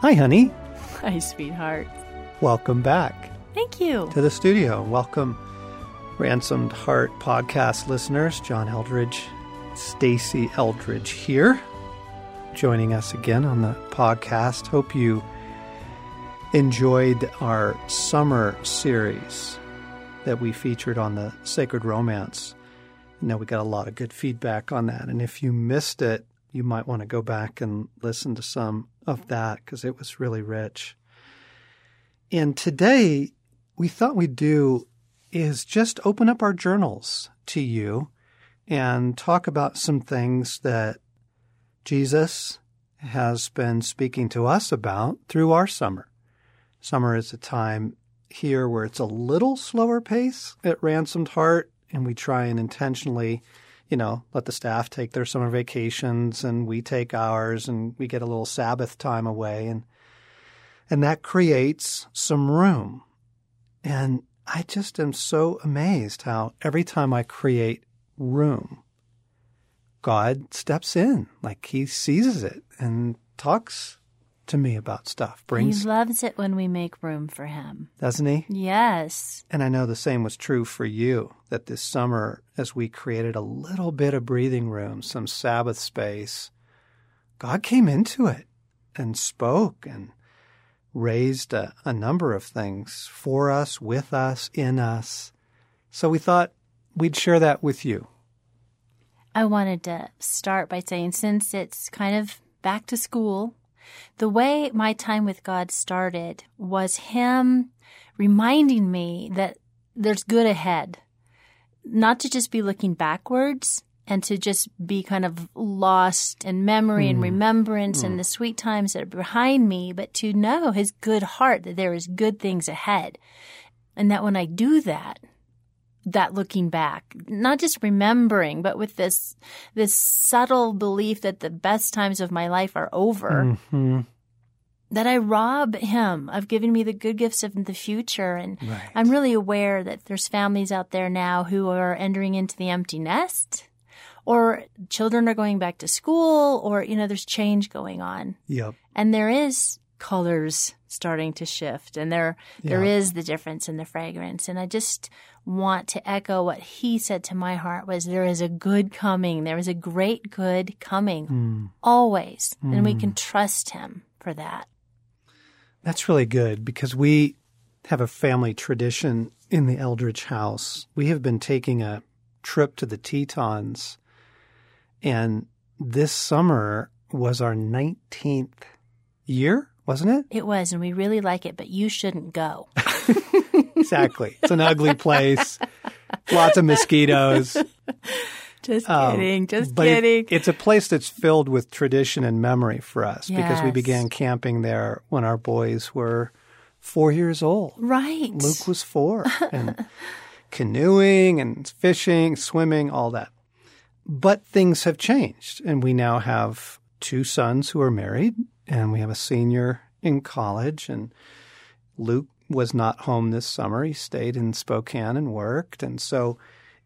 Hi, honey. Hi, sweetheart. Welcome back Thank you. to the studio. Welcome, Ransomed Heart podcast listeners. John Eldredge, Stasi Eldredge here, joining us again on the podcast. Hope you enjoyed our summer series that we featured on the sacred romance. I know we got a lot of good feedback on that. And if you missed it, you might want to go back and listen to some of that because it was really rich. And today, we thought we'd do is just open up our journals to you and talk about some things that Jesus has been speaking to us about through our summer. Summer is a time here where it's a little slower pace at Ransomed Heart, and we try and intentionally, you know, let the staff take their summer vacations and we take ours and we get a little Sabbath time away and and that creates some room. And I just am so amazed how every time I create room, God steps in, like he seizes it and talks to me about stuff. Brings, He loves it when we make room for him. doesn't he? Yes. And I know the same was true for you, that this summer, as we created a little bit of breathing room, some Sabbath space, God came into it and spoke and raised a, a number of things for us, with us, in us. So we thought we'd share that with you. I wanted to start by saying since it's kind of back to school, the way my time with God started was Him reminding me that there's good ahead. Not to just be looking backwards and to just be kind of lost in memory and hmm. remembrance and hmm. the sweet times that are behind me, but to know His good heart that there is good things ahead. And that when I do that, that looking back, not just remembering, but with this this subtle belief that the best times of my life are over, hmm that I rob him of giving me the good gifts of the future. And Right. I'm really aware that there's families out there now who are entering into the empty nest, or children are going back to school, or you know, there's change going on Yep. and there is colors starting to shift and there there Yeah. is the difference in the fragrance and i just want to echo what he said to my heart was there is a good coming there is a great good coming Mm. always and we can trust him for that That's really good because we have a family tradition in the Eldredge house. We have been taking a trip to the Tetons, and this summer was our 19th year, wasn't it? it was and we really like it but you shouldn't go Exactly. It's an ugly place, lots of mosquitoes. just Um, kidding just but it- kidding it's a place that's filled with tradition and memory for us because we began camping there when our boys were four years old. right Luke was four, and canoeing and fishing, swimming, all that. But things have changed, and we now have two sons who are married, and we have a senior in college, and Luke was not home this summer. He stayed in Spokane and worked, and so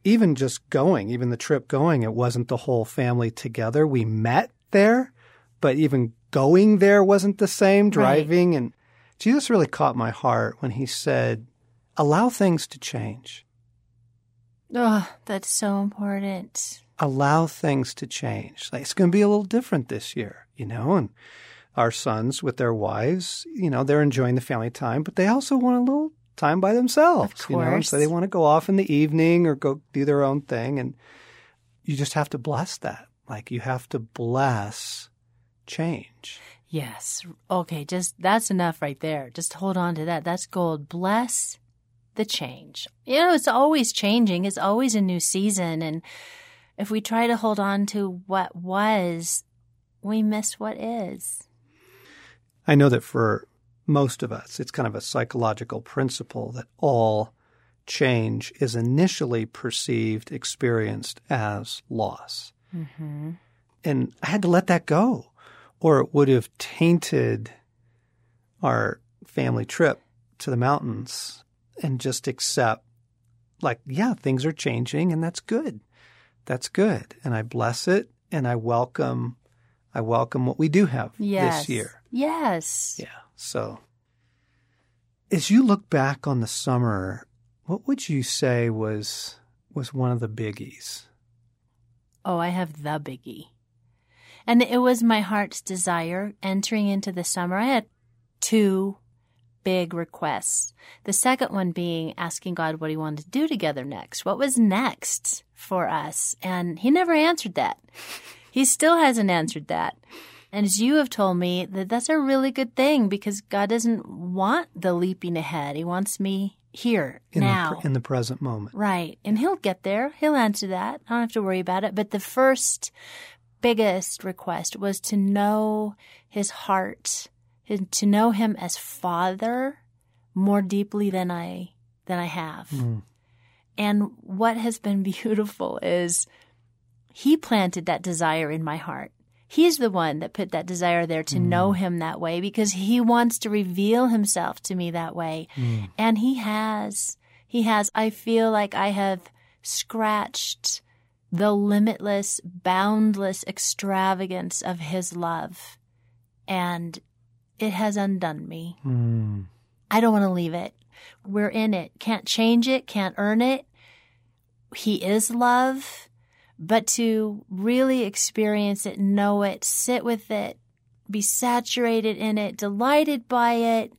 even just going, even the trip going, it wasn't the whole family together. We met there, but even going there wasn't the same. Driving and Jesus really caught my heart when he said, allow things to change. oh that's so important Allow things to change. Like, it's going to be a little different this year, you know, and our sons with their wives, you know, they're enjoying the family time, but they also want a little time by themselves, Of you know, so they want to go off in the evening or go do their own thing. And you just have to bless that. Like you have to bless change. Yes. Okay, just that's enough right there. Just hold on to that. That's gold. Bless the change. You know, it's always changing. It's always a new season and if we try to hold on to what was, we miss what is. I know that for most of us, it's kind of a psychological principle that all change is initially perceived, experienced as loss. Mm-hmm. And I had to let that go, or it would have tainted our family trip to the mountains and just accept, like, yeah, things are changing and that's good. That's good. And I bless it and I welcome, I welcome what we do have Yes. this year. Yes. Yeah. So, as you look back on the summer, what would you say was was one of the biggies? Oh, I have the biggie. And it was my heart's desire entering into the summer. I had two big requests. The second one being asking God what he wanted to do together next. What was next for us? And he never answered that. He still hasn't answered that. And as you have told me, that that's a really good thing because God doesn't want the leaping ahead. He wants me here in now. The, in the present moment. Right. And he'll get there. He'll answer that. I don't have to worry about it. But the first biggest request was to know his heart, and to know him as father more deeply than I than I have. Mm. And what has been beautiful is he planted that desire in my heart. He's the one that put that desire there to mm. know him that way because he wants to reveal himself to me that way. Mm. And he has. He has. I feel like I have scratched the limitless, boundless extravagance of his love. And it has undone me. Mm. I don't want to leave it. We're in it. Can't change it, can't earn it. He is love, but to really experience it, know it, sit with it, be saturated in it, delighted by it.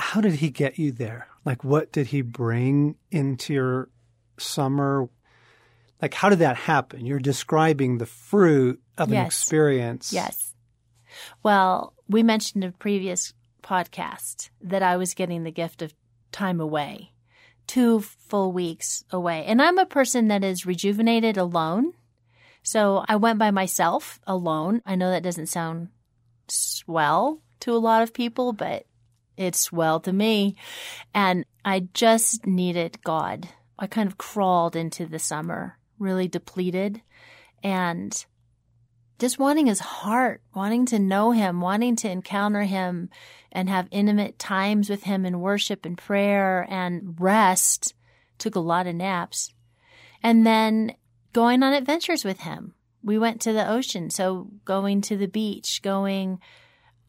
How did he get you there? Like, what did he bring into your summer? Like, how did that happen? You're describing the fruit of yes. an experience. Yes. Well, we mentioned in a previous podcast that I was getting the gift of time away, two full weeks away. And I'm a person that is rejuvenated alone. So I went by myself alone. I know that doesn't sound swell to a lot of people, but it's swell to me. And I just needed God. I kind of crawled into the summer, really depleted and just wanting his heart, wanting to know him, wanting to encounter him and have intimate times with him in worship and prayer and rest. Took a lot of naps. And then going on adventures with him. We went to the ocean, so going to the beach, going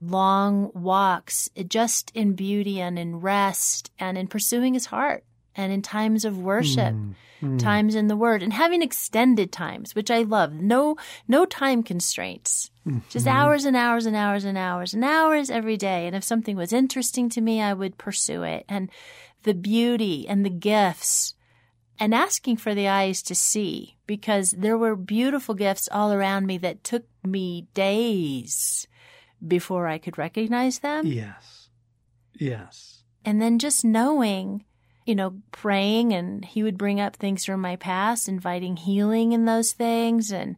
long walks, just in beauty and in rest and in pursuing his heart and in times of worship. Mm, mm. times in the word and having extended times which i love no no time constraints Mm-hmm. just hours and hours and hours and hours and hours every day and if something was interesting to me i would pursue it and the beauty and the gifts and asking for the eyes to see because there were beautiful gifts all around me that took me days before i could recognize them Yes. Yes. and then just knowing you know, praying and he would bring up things from my past, inviting healing in those things and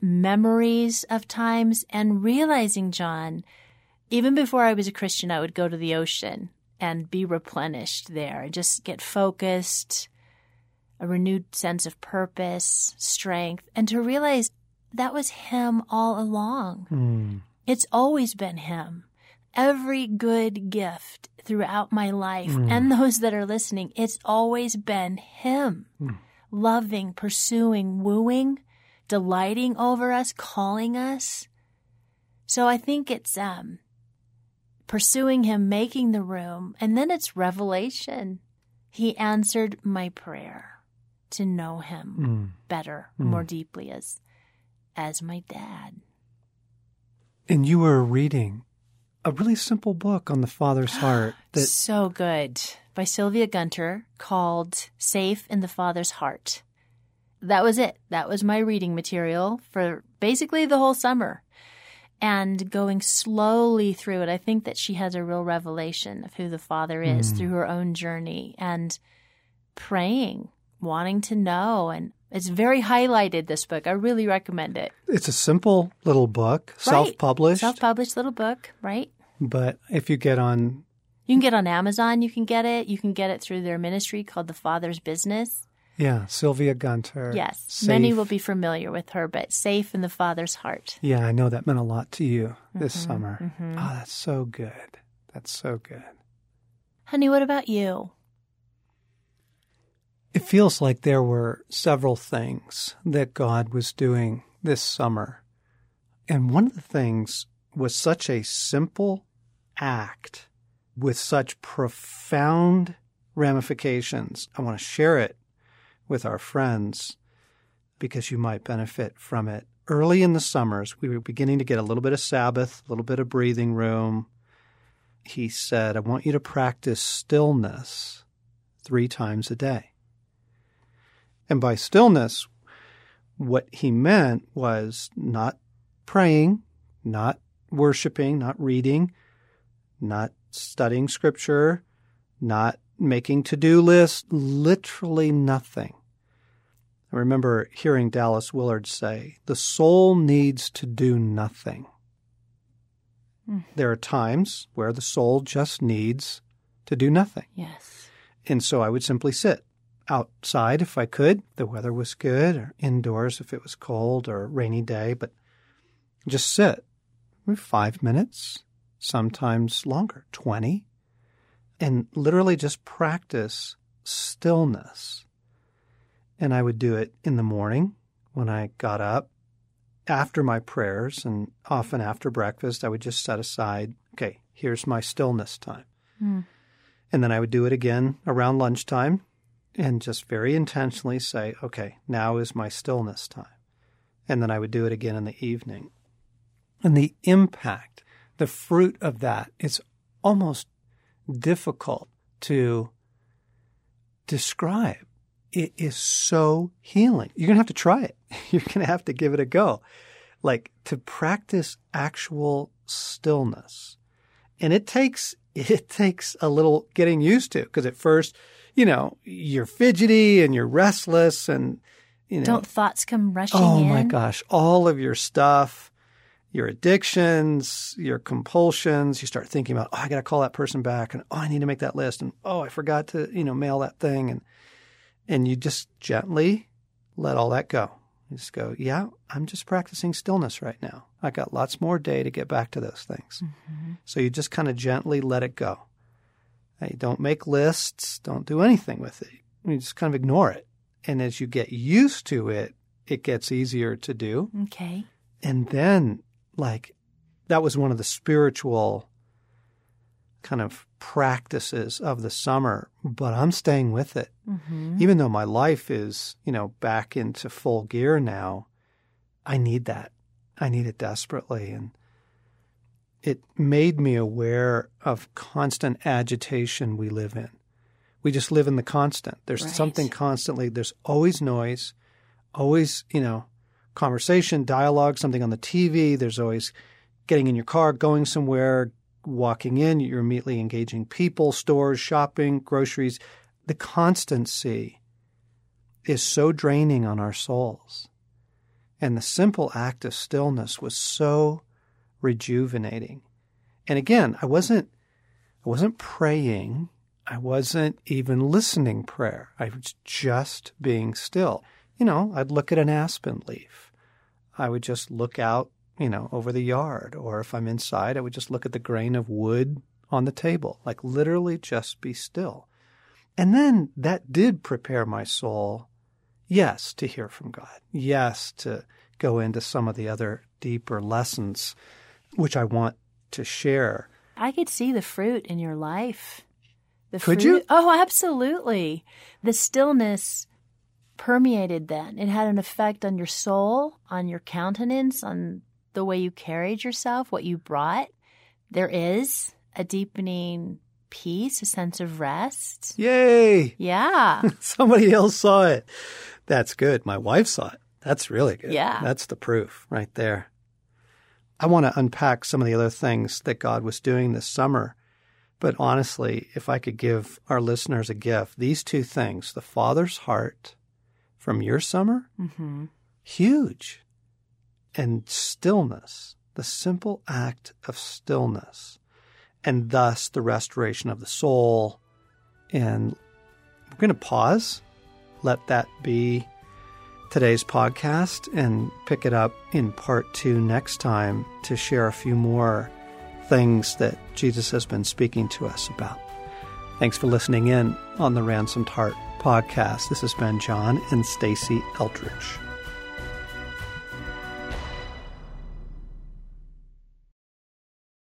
memories of times and realizing, John, even before I was a Christian, I would go to the ocean and be replenished there and just get focused, a renewed sense of purpose, strength, and to realize that was him all along. Mm. It's always been him. Every good gift throughout my life Mm. and those that are listening, it's always been him. Mm. Loving, pursuing, wooing, delighting over us, calling us. So I think it's um pursuing him, making the room, and then it's revelation. He answered my prayer to know him Mm. better, Mm. more deeply as as my dad. And you were reading a really simple book on the Father's heart that so good by Sylvia Gunter called Safe in the Father's Heart. That was it. That was my reading material for basically the whole summer. And going slowly through it, I think that she has a real revelation of who the Father is Mm. through her own journey and praying, wanting to know. And it's very highlighted, this book. I really recommend it. it's a simple little book, self-published, Self published little book, right? But if you get on You can get on Amazon, you can get it. You can get it through their ministry called The Father's Business. yeah, Sylvia Gunter. Yes. Safe. Many will be familiar with her, but safe in the Father's heart. Yeah, I know that meant a lot to you this Mhm, summer. mhm. Oh, that's so good. That's so good. Honey, what about you? It feels like there were several things that God was doing this summer. And one of the things was such a simple act with such profound ramifications. I want to share it with our friends because you might benefit from it. Early in the summers, we were beginning to get a little bit of Sabbath, a little bit of breathing room. He said, I want you to practice stillness three times a day. And by stillness, what he meant was not praying, not worshiping, not reading, not studying scripture, not making to do lists, literally nothing. I remember hearing Dallas Willard say, the soul needs to do nothing. Mm. There are times where the soul just needs to do nothing. Yes. And so I would simply sit outside if I could. The weather was good, or indoors if it was cold or rainy day, but just sit five minutes, sometimes longer, 20, and literally just practice stillness. And I would do it in the morning when I got up, after my prayers, and often after breakfast, I would just set aside, okay, here's my stillness time. Mm. And then I would do it again around lunchtime and just very intentionally say, okay, now is my stillness time. And then I would do it again in the evening. And the impact, the fruit of that is almost difficult to describe. It is so healing. You're going to have to try it. You're going to have to give it a go. Like to practice actual stillness. And it takes, it takes a little getting used to because at first, you know, you're fidgety and you're restless and, you know. Don't thoughts come rushing oh in? my gosh. All of your stuff your addictions, your compulsions. You start thinking about, oh, I got to call that person back, and oh, I need to make that list, and oh, I forgot to, you know, mail that thing, and and you just gently let all that go. You just go, yeah, I'm just practicing stillness right now. I got lots more day to get back to those things. Mm-hmm. So you just kind of gently let it go. You don't make lists, don't do anything with it. You just kind of ignore it. And as you get used to it, it gets easier to do. Okay. And then like that was one of the spiritual kind of practices of the summer, but I'm staying with it. Mm-hmm. Even though my life is, you know, back into full gear now, I need that. I need it desperately. And it made me aware of constant agitation we live in. We just live in the constant. There's right. something constantly, there's always noise, always, you know, conversation, dialogue, something on the TV. There's always getting in your car, going somewhere, walking in, you're immediately engaging people, stores, shopping, groceries. The constancy is so draining on our souls. And the simple act of stillness was so rejuvenating. And again, I wasn't I wasn't praying. I wasn't even listening prayer. I was just being still. You know, I'd look at an aspen leaf I would just look out, you know, over the yard. Or if I'm inside, I would just look at the grain of wood on the table, like literally just be still. And then that did prepare my soul, yes, to hear from God. Yes, to go into some of the other deeper lessons, which I want to share. I could see the fruit in your life. The could fruit, you? Oh, absolutely. The stillness permeated then. It had an effect on your soul, on your countenance, on the way you carried yourself, what you brought. There is a deepening peace, a sense of rest. Yay! Yeah. Somebody else saw it. That's good. My wife saw it. That's really good. Yeah. That's the proof right there. I want to unpack some of the other things that God was doing this summer. But honestly, if I could give our listeners a gift, these two things the Father's heart from your summer? Mm-hmm. Huge. And stillness, the simple act of stillness, and thus the restoration of the soul. And we're going to pause, let that be today's podcast, and pick it up in part two next time to share a few more things that Jesus has been speaking to us about. Thanks for listening in on the Ransomed Heart podcast. This has been John and Stasi Eldredge.